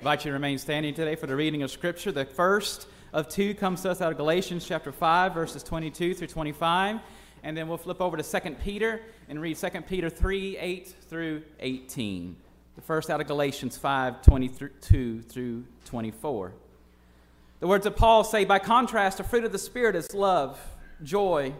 invite you to remain standing today for the reading of Scripture. The first of two comes to us out of Galatians chapter 5, verses 22 through 25. And then we'll flip over to 2 Peter and read 2 Peter 3, 8 through 18. The first out of Galatians 5, 22 through 24. The words of Paul say, by contrast, the fruit of the Spirit is love, joy,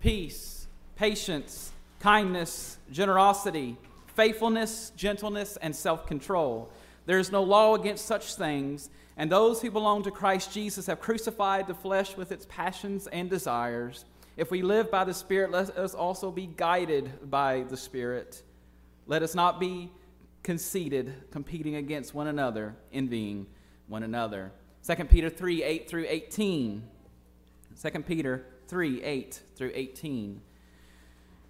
peace, patience, kindness, generosity, faithfulness, gentleness, and self control. There is no law against such things, and those who belong to Christ Jesus have crucified the flesh with its passions and desires. If we live by the Spirit, let us also be guided by the Spirit. Let us not be conceited, competing against one another, envying one another. 2 Peter 3 8 through 18. 2 Peter 3 8 through 18.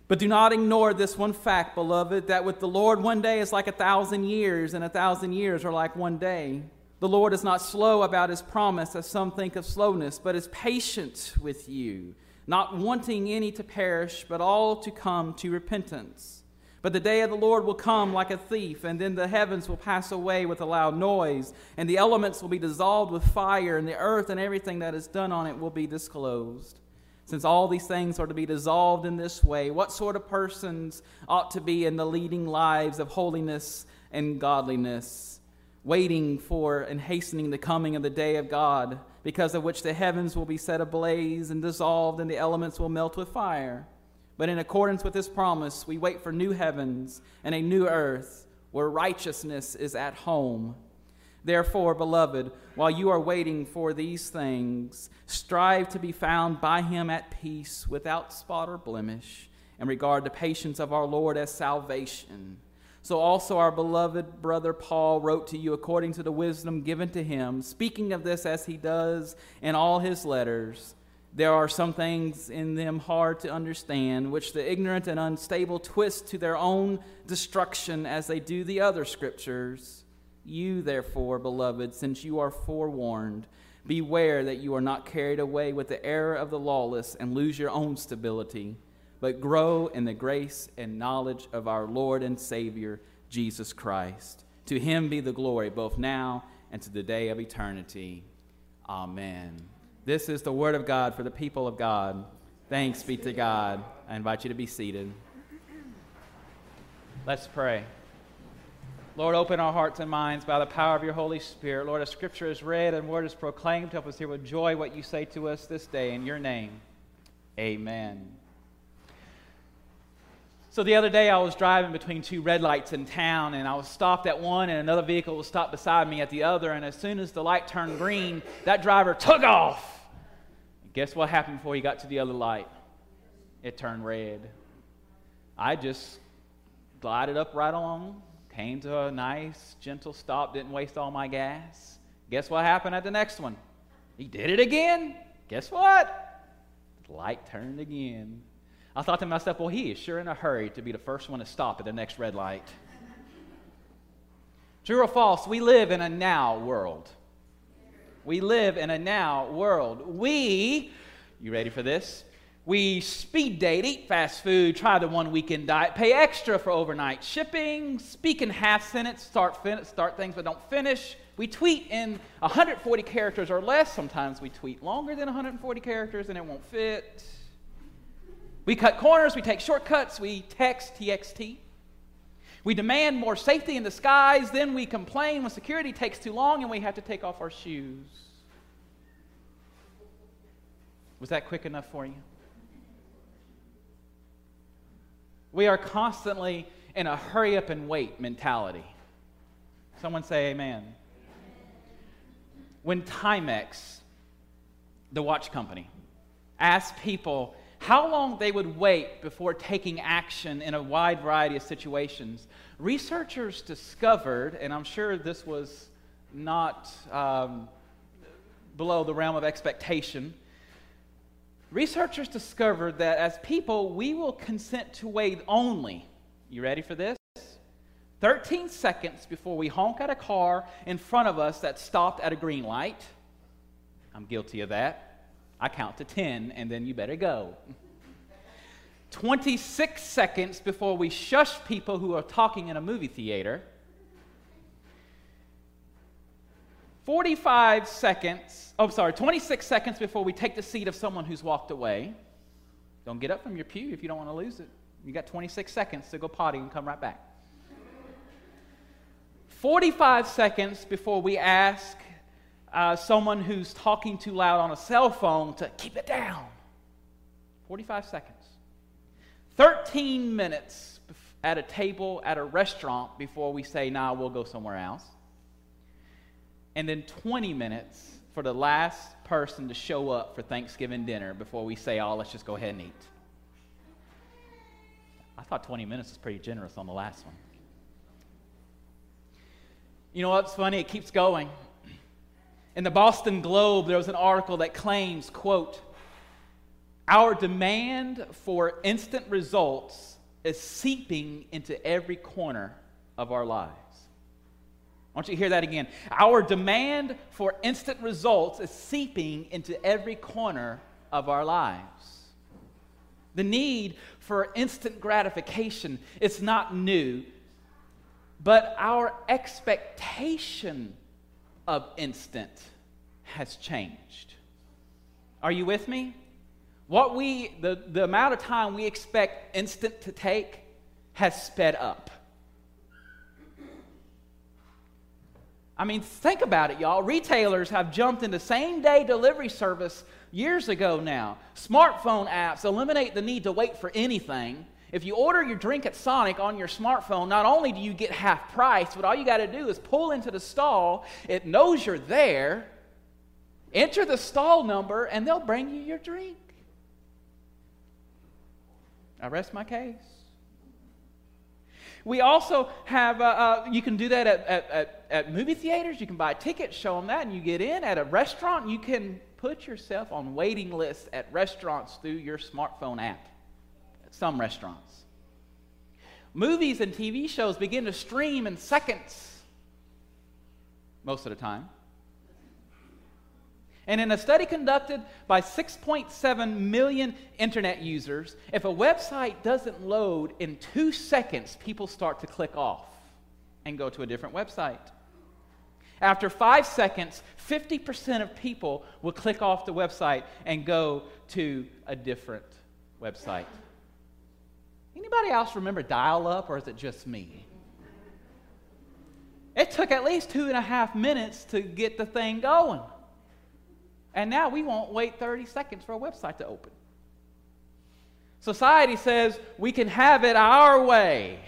But do not ignore this one fact, beloved, that with the Lord one day is like a thousand years, and a thousand years are like one day. The Lord is not slow about his promise, as some think of slowness, but is patient with you, not wanting any to perish, but all to come to repentance. But the day of the Lord will come like a thief, and then the heavens will pass away with a loud noise, and the elements will be dissolved with fire, and the earth and everything that is done on it will be disclosed. Since all these things are to be dissolved in this way, what sort of persons ought to be in the leading lives of holiness and godliness, waiting for and hastening the coming of the day of God, because of which the heavens will be set ablaze and dissolved, and the elements will melt with fire? But in accordance with this promise, we wait for new heavens and a new earth where righteousness is at home. Therefore, beloved, while you are waiting for these things, strive to be found by him at peace, without spot or blemish, and regard the patience of our Lord as salvation. So also our beloved brother Paul wrote to you according to the wisdom given to him, speaking of this as he does in all his letters. There are some things in them hard to understand, which the ignorant and unstable twist to their own destruction as they do the other scriptures. You, therefore, beloved, since you are forewarned, beware that you are not carried away with the error of the lawless and lose your own stability, but grow in the grace and knowledge of our Lord and Savior, Jesus Christ. To him be the glory both now and to the day of eternity. Amen. This is the word of God for the people of God. Thanks be to God. I invite you to be seated. Let's pray. Lord, open our hearts and minds by the power of your Holy Spirit. Lord, as Scripture is read and word is proclaimed, help us hear with joy what you say to us this day. In your name, amen. So the other day, I was driving between two red lights in town, and I was stopped at one, and another vehicle was stopped beside me at the other. And as soon as the light turned green, that driver took off. And guess what happened before he got to the other light? It turned red. I just glided up right along, Came to a nice, gentle stop, didn't waste all my gas. Guess what happened at the next one? He did it again. Guess what? The light turned again. I thought to myself, well, he is sure in a hurry to be the first one to stop at the next red light. True or false? We live in a now world. We live in a now world. We, you ready for this? We speed date, eat fast food, try the one weekend diet, pay extra for overnight shipping, speak in half sentence, start, fin- start things but don't finish. We tweet in 140 characters or less. Sometimes we tweet longer than 140 characters and it won't fit. We cut corners, we take shortcuts, we text TXT. We demand more safety in the skies, then we complain when security takes too long and we have to take off our shoes. Was that quick enough for you? We are constantly in a hurry up and wait mentality. Someone say amen. When Timex, the watch company, asked people how long they would wait before taking action in a wide variety of situations, researchers discovered, and I'm sure this was not um, below the realm of expectation, Researchers discovered that as people, we will consent to wait only, you ready for this? 13 seconds before we honk at a car in front of us that stopped at a green light. I'm guilty of that. I count to 10 and then you better go. 26 seconds before we shush people who are talking in a movie theater. 45 seconds, oh, sorry, 26 seconds before we take the seat of someone who's walked away. Don't get up from your pew if you don't want to lose it. You got 26 seconds to go potty and come right back. 45 seconds before we ask uh, someone who's talking too loud on a cell phone to keep it down. 45 seconds. 13 minutes at a table at a restaurant before we say, nah, we'll go somewhere else. And then 20 minutes for the last person to show up for Thanksgiving dinner before we say, oh, let's just go ahead and eat. I thought 20 minutes was pretty generous on the last one. You know what's funny? It keeps going. In the Boston Globe, there was an article that claims, quote, our demand for instant results is seeping into every corner of our lives. I want you to hear that again. Our demand for instant results is seeping into every corner of our lives. The need for instant gratification is not new, but our expectation of instant has changed. Are you with me? What we, the, the amount of time we expect instant to take has sped up. I mean, think about it, y'all. Retailers have jumped into same day delivery service years ago now. Smartphone apps eliminate the need to wait for anything. If you order your drink at Sonic on your smartphone, not only do you get half price, but all you got to do is pull into the stall. It knows you're there. Enter the stall number, and they'll bring you your drink. I rest my case. We also have, uh, uh, you can do that at, at, at, at, movie theaters. You can buy tickets, show them that, and you get in. At a restaurant, you can put yourself on waiting lists at restaurants through your smartphone app. At some restaurants. Movies and TV shows begin to stream in seconds, most of the time. And in a study conducted by 6.7 million internet users, if a website doesn't load in two seconds, people start to click off and go to a different website. After five seconds, 50% of people will click off the website and go to a different website. Anybody else remember dial up, or is it just me? It took at least two and a half minutes to get the thing going. And now we won't wait 30 seconds for a website to open. Society says we can have it our way,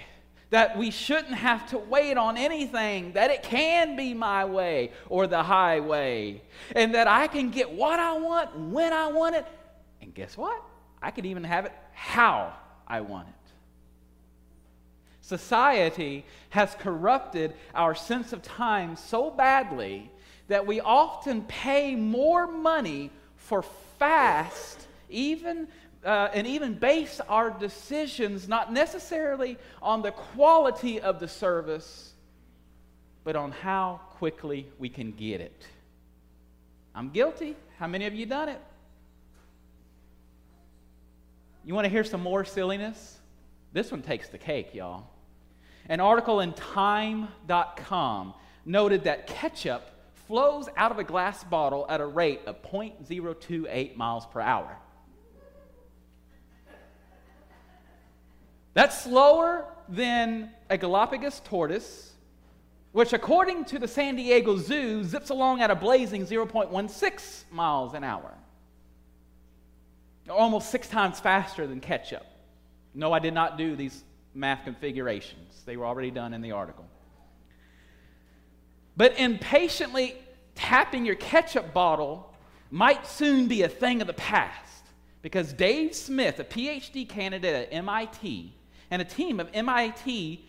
that we shouldn't have to wait on anything, that it can be my way or the highway, and that I can get what I want when I want it. And guess what? I can even have it how I want it. Society has corrupted our sense of time so badly that we often pay more money for fast, even uh, and even base our decisions not necessarily on the quality of the service, but on how quickly we can get it. I'm guilty. How many of you done it? You want to hear some more silliness? This one takes the cake, y'all. An article in time.com noted that ketchup flows out of a glass bottle at a rate of 0.028 miles per hour. That's slower than a Galapagos tortoise, which, according to the San Diego Zoo, zips along at a blazing 0.16 miles an hour. Almost six times faster than ketchup. No, I did not do these math configurations, they were already done in the article. But impatiently tapping your ketchup bottle might soon be a thing of the past because Dave Smith, a PhD candidate at MIT, and a team of MIT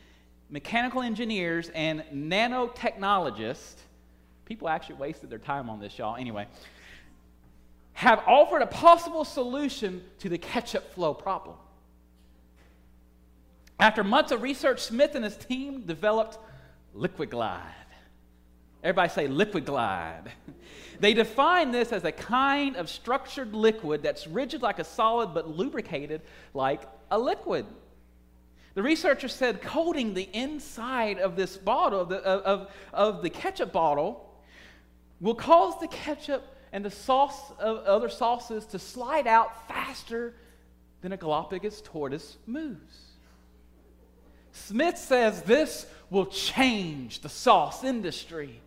mechanical engineers and nanotechnologists, people actually wasted their time on this, y'all, anyway, have offered a possible solution to the ketchup flow problem. After months of research, Smith and his team developed LiquiGlide. Everybody say LiquiGlide. They define this as a kind of structured liquid that's rigid like a solid but lubricated like a liquid. The researchers said coating the inside of this bottle, of the, of, of the ketchup bottle, will cause the ketchup and the sauce of other sauces to slide out faster than a Galapagos tortoise moves. Smith says this will change the sauce industry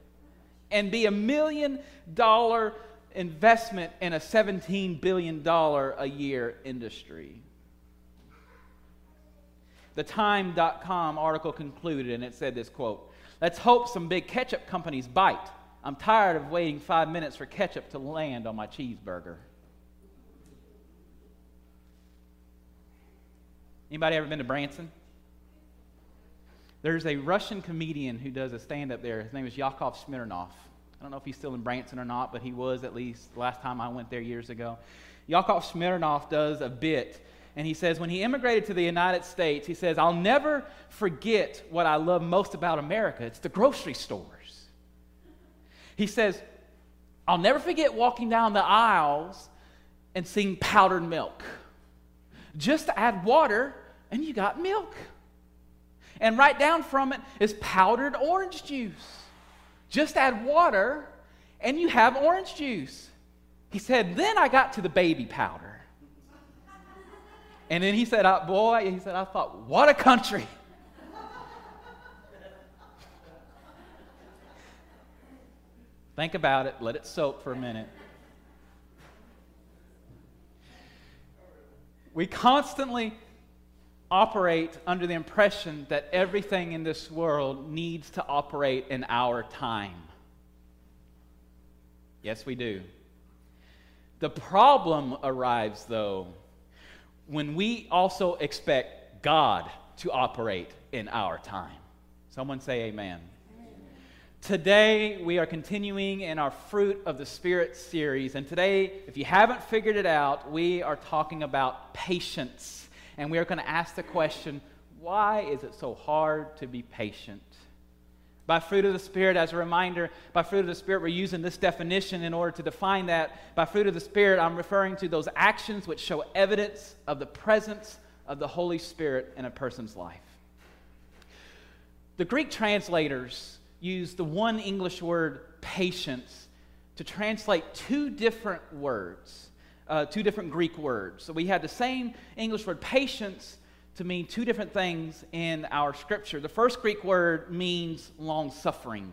and be a million dollar investment in a $17 billion a year industry. The Time.com article concluded and it said this quote Let's hope some big ketchup companies bite. I'm tired of waiting five minutes for ketchup to land on my cheeseburger. Anybody ever been to Branson? There's a Russian comedian who does a stand up there. His name is Yakov Smirnoff. I don't know if he's still in Branson or not, but he was at least the last time I went there years ago. Yakov Smirnoff does a bit, and he says, when he immigrated to the United States, he says, I'll never forget what I love most about America. It's the grocery stores. He says, I'll never forget walking down the aisles and seeing powdered milk. Just add water, and you got milk. And right down from it is powdered orange juice. Just add water and you have orange juice. He said, Then I got to the baby powder. And then he said, oh, Boy, he said, I thought, what a country. Think about it, let it soak for a minute. We constantly operate under the impression that everything in this world needs to operate in our time. Yes, we do. The problem arrives, though, when we also expect God to operate in our time. Someone say, Amen. Today, we are continuing in our Fruit of the Spirit series. And today, if you haven't figured it out, we are talking about patience and we are going to ask the question why is it so hard to be patient? By fruit of the Spirit, as a reminder, by fruit of the Spirit, we're using this definition in order to define that. By fruit of the Spirit, I'm referring to those actions which show evidence of the presence of the Holy Spirit in a person's life. The Greek translators use the one English word patience to translate two different words uh, two different Greek words. So we had the same English word patience to mean two different things in our scripture. The first Greek word means long suffering.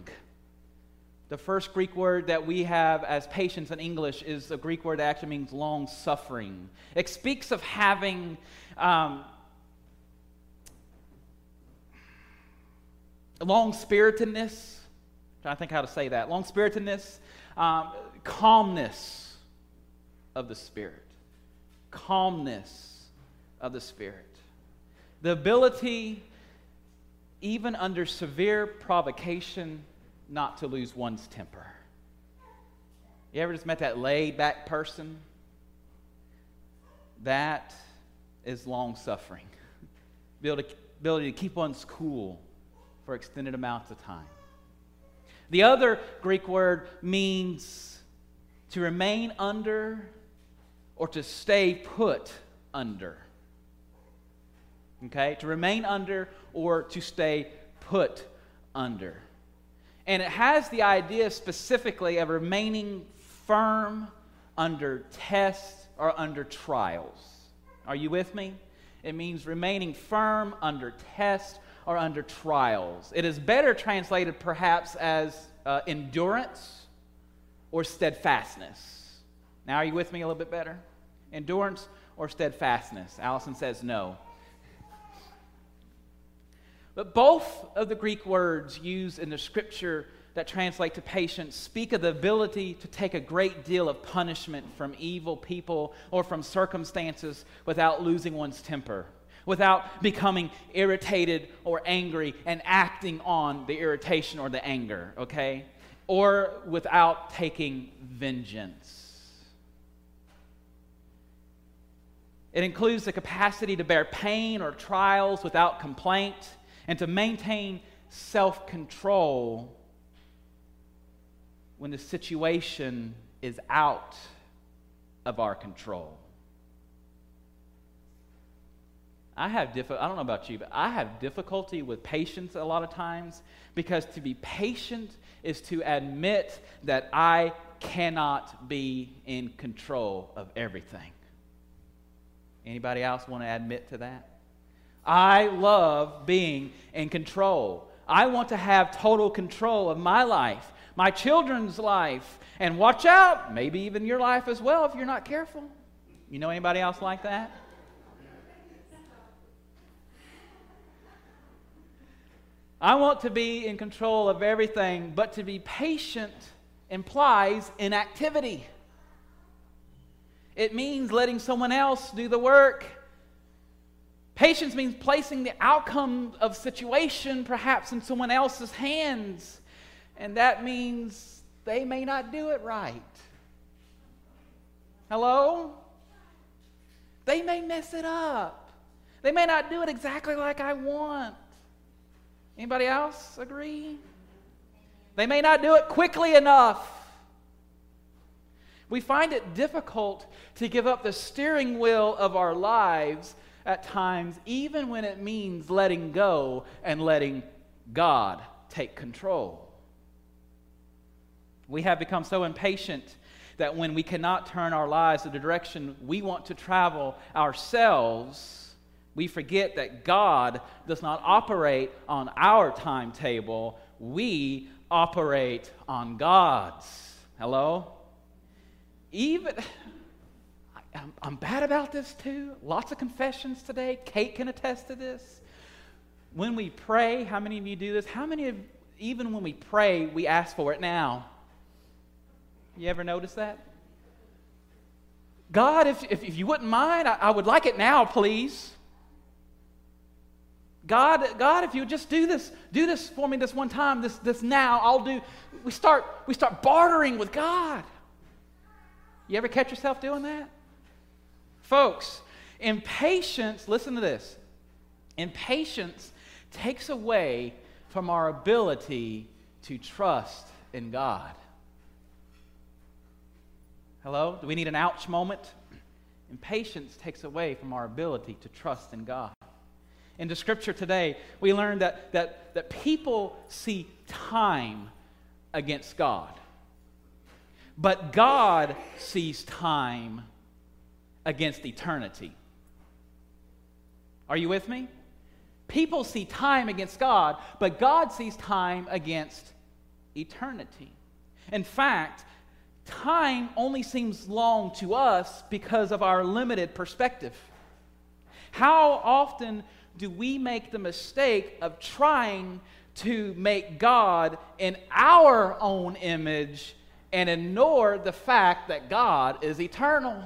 The first Greek word that we have as patience in English is a Greek word that actually means long suffering. It speaks of having um, long spiritedness. Trying to think how to say that. Long spiritedness, um, calmness of the Spirit, calmness of the Spirit, the ability, even under severe provocation, not to lose one's temper. You ever just met that laid back person? That is long suffering. Ability, ability to keep one's cool for extended amounts of time. The other Greek word means to remain under or to stay put under. Okay? To remain under or to stay put under. And it has the idea specifically of remaining firm under tests or under trials. Are you with me? It means remaining firm under test or under trials. It is better translated perhaps as uh, endurance or steadfastness. Now, are you with me a little bit better? endurance or steadfastness? Allison says no. But both of the Greek words used in the scripture that translate to patience speak of the ability to take a great deal of punishment from evil people or from circumstances without losing one's temper, without becoming irritated or angry and acting on the irritation or the anger, okay? Or without taking vengeance. It includes the capacity to bear pain or trials without complaint and to maintain self control when the situation is out of our control. I have diff- I don't know about you, but I have difficulty with patience a lot of times because to be patient is to admit that I cannot be in control of everything. Anybody else want to admit to that? I love being in control. I want to have total control of my life, my children's life, and watch out, maybe even your life as well if you're not careful. You know anybody else like that? I want to be in control of everything, but to be patient implies inactivity. It means letting someone else do the work. Patience means placing the outcome of situation perhaps in someone else's hands. And that means they may not do it right. Hello? They may mess it up. They may not do it exactly like I want. Anybody else agree? They may not do it quickly enough. We find it difficult to give up the steering wheel of our lives at times, even when it means letting go and letting God take control. We have become so impatient that when we cannot turn our lives in the direction we want to travel ourselves, we forget that God does not operate on our timetable, we operate on God's. Hello? Even. I'm, I'm bad about this too. Lots of confessions today. Kate can attest to this. When we pray, how many of you do this? How many of, even when we pray, we ask for it now? You ever notice that? God, if, if, if you wouldn't mind, I, I would like it now, please. God, God, if you would just do this, do this for me this one time, this, this now, I'll do. We start, we start bartering with God. You ever catch yourself doing that? Folks, impatience, listen to this. Impatience takes away from our ability to trust in God. Hello? Do we need an ouch moment? Impatience takes away from our ability to trust in God in the scripture today, we learn that, that, that people see time against God. But God sees time against eternity. Are you with me? People see time against God, but God sees time against eternity. In fact, time only seems long to us because of our limited perspective. How often do we make the mistake of trying to make God in our own image and ignore the fact that God is eternal?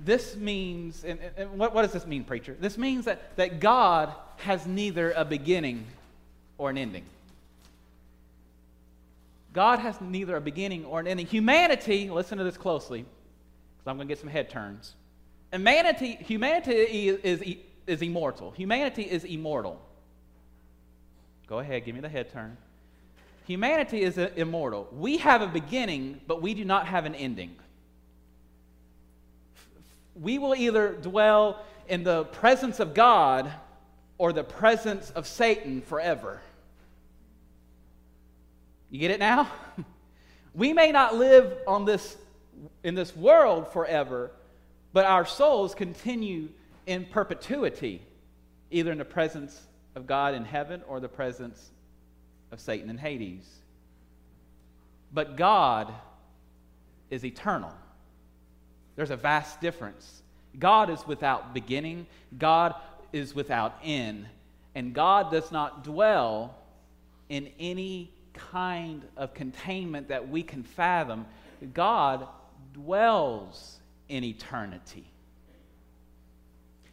This means, and, and what, what does this mean, preacher? This means that, that God has neither a beginning or an ending. God has neither a beginning or an ending. Humanity, listen to this closely, because I'm going to get some head turns. Humanity, humanity is, is, is immortal. Humanity is immortal. Go ahead, give me the head turn. Humanity is immortal. We have a beginning, but we do not have an ending. We will either dwell in the presence of God or the presence of Satan forever. You get it now? we may not live on this in this world forever, but our souls continue in perpetuity, either in the presence of God in heaven or the presence of Satan in Hades. But God is eternal. There's a vast difference. God is without beginning, God is without end, and God does not dwell in any kind of containment that we can fathom. God dwells in eternity.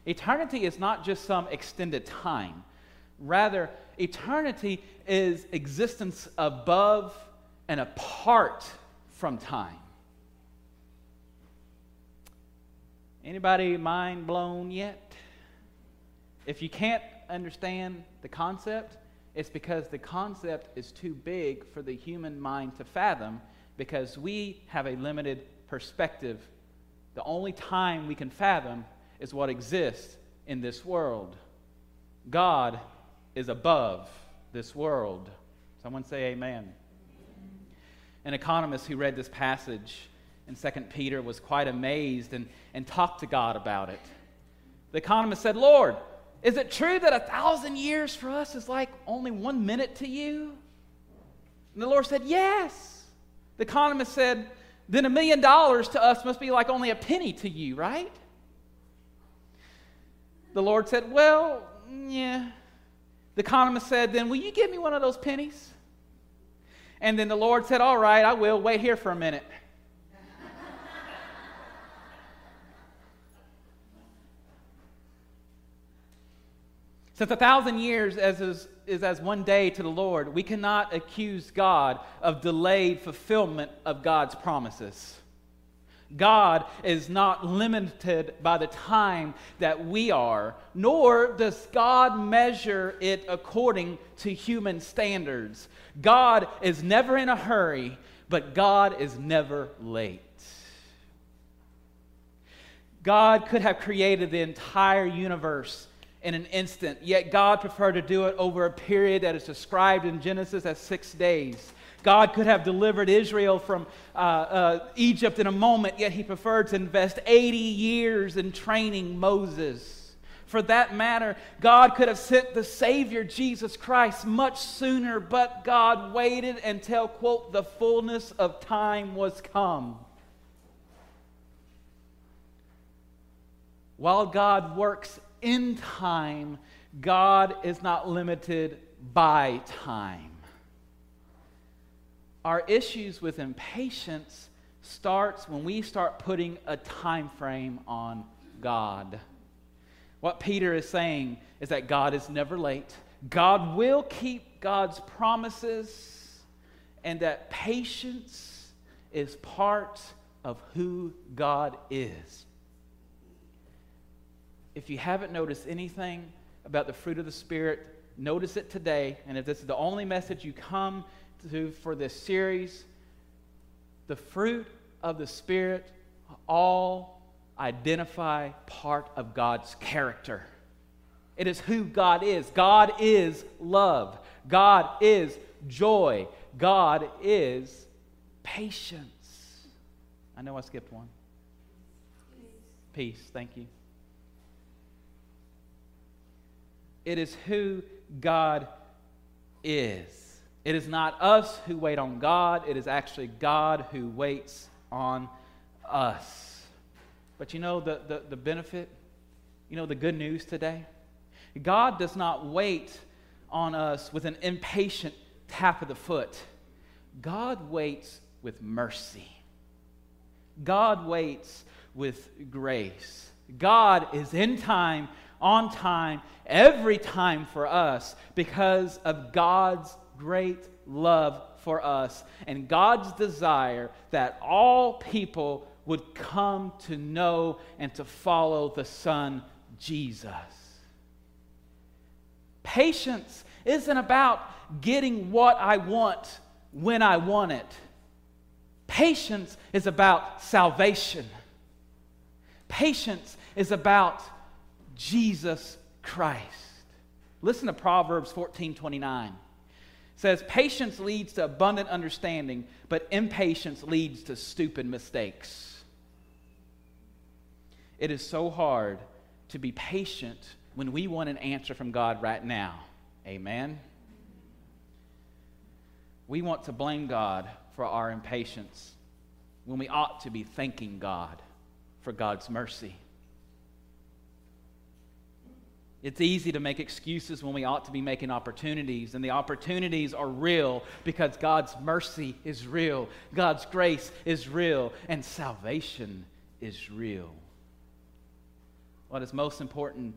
Eternity is not just some extended time. Rather, eternity is existence above and apart from time. Anybody mind blown yet? If you can't understand the concept, it's because the concept is too big for the human mind to fathom because we have a limited perspective The only time we can fathom is what exists in this world. God is above this world. Someone say amen. An economist who read this passage in 2 Peter was quite amazed and, and talked to God about it. The economist said, Lord, is it true that a thousand years for us is like only one minute to you? And the Lord said, Yes. The economist said, Then a million dollars to us must be like only a penny to you, right? The Lord said, Well, yeah. The economist said, Then will you give me one of those pennies? And then the Lord said, All right, I will. Wait here for a minute. Since a thousand years as is, is, as one day to the Lord, we cannot accuse God of delayed fulfillment of God's promises. God is not limited by the time that we are, nor does God measure it according to human standards. God is never in a hurry, but God is never late. God could have created the entire universe in an instant, yet God preferred to do it over a period that is described in Genesis as six days. God could have delivered Israel from uh, uh, Egypt in a moment, yet he preferred to invest 80 years in training Moses. For that matter, God could have sent the Savior, Jesus Christ, much sooner, but God waited until, quote, the fullness of time was come. While God works in time, God is not limited by time. Our issues with impatience starts when we start putting a time frame on God. What Peter is saying is that God is never late. God will keep God's promises and that patience is part of who God is if you haven't noticed anything about the fruit of the Spirit, notice it today. And if this is the only message you come to for this series, the fruit of the Spirit all identify part of God's character. It is who God is. God is love. God is joy. God is patience. I know I skipped one. Peace. Peace. Thank you. It is who God is. It is not us who wait on God, it is actually God who waits on us. But you know the, the, the benefit? You know the good news today? God does not wait on us with an impatient tap of the foot. God waits with mercy. God waits with grace. God is in time on time, every time for us because of God's great love for us and God's desire that all people would come to know and to follow the Son, Jesus. Patience isn't about getting what I want when I want it. Patience is about salvation. Patience is about Jesus Christ. Listen to Proverbs 14 29. Says, Patience leads to abundant understanding, but impatience leads to stupid mistakes. It is so hard to be patient when we want an answer from God right now. Amen. We want to blame God for our impatience when we ought to be thanking God for God's mercy. It's easy to make excuses when we ought to be making opportunities, and the opportunities are real because God's mercy is real, God's grace is real, and salvation is real. What is most important,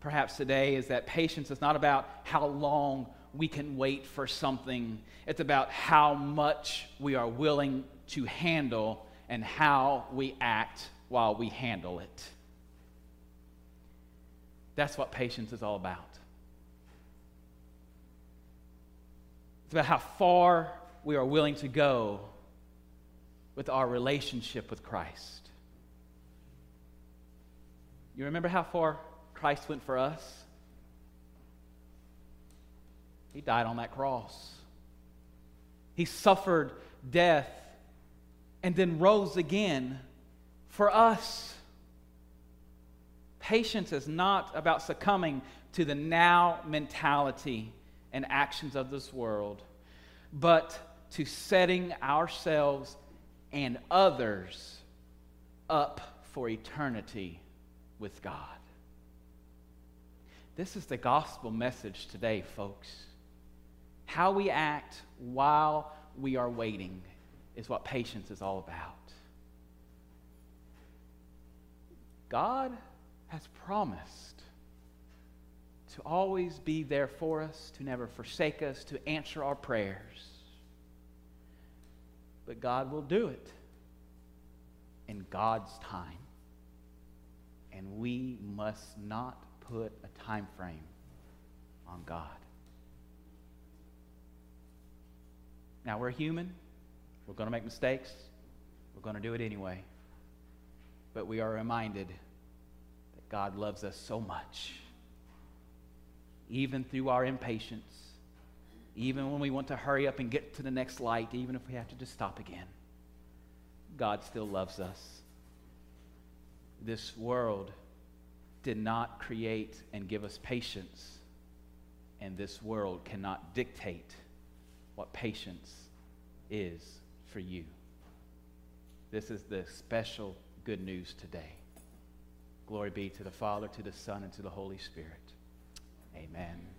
perhaps today, is that patience is not about how long we can wait for something, it's about how much we are willing to handle and how we act while we handle it. That's what patience is all about. It's about how far we are willing to go with our relationship with Christ. You remember how far Christ went for us? He died on that cross. He suffered death and then rose again for us. Patience is not about succumbing to the now mentality and actions of this world, but to setting ourselves and others up for eternity with God. This is the gospel message today, folks. How we act while we are waiting is what patience is all about. God has promised to always be there for us, to never forsake us, to answer our prayers. But God will do it in God's time. And we must not put a time frame on God. Now, we're human. We're going to make mistakes. We're going to do it anyway. But we are reminded God loves us so much, even through our impatience, even when we want to hurry up and get to the next light, even if we have to just stop again. God still loves us. This world did not create and give us patience, and this world cannot dictate what patience is for you. This is the special good news today. Glory be to the Father, to the Son, and to the Holy Spirit. Amen.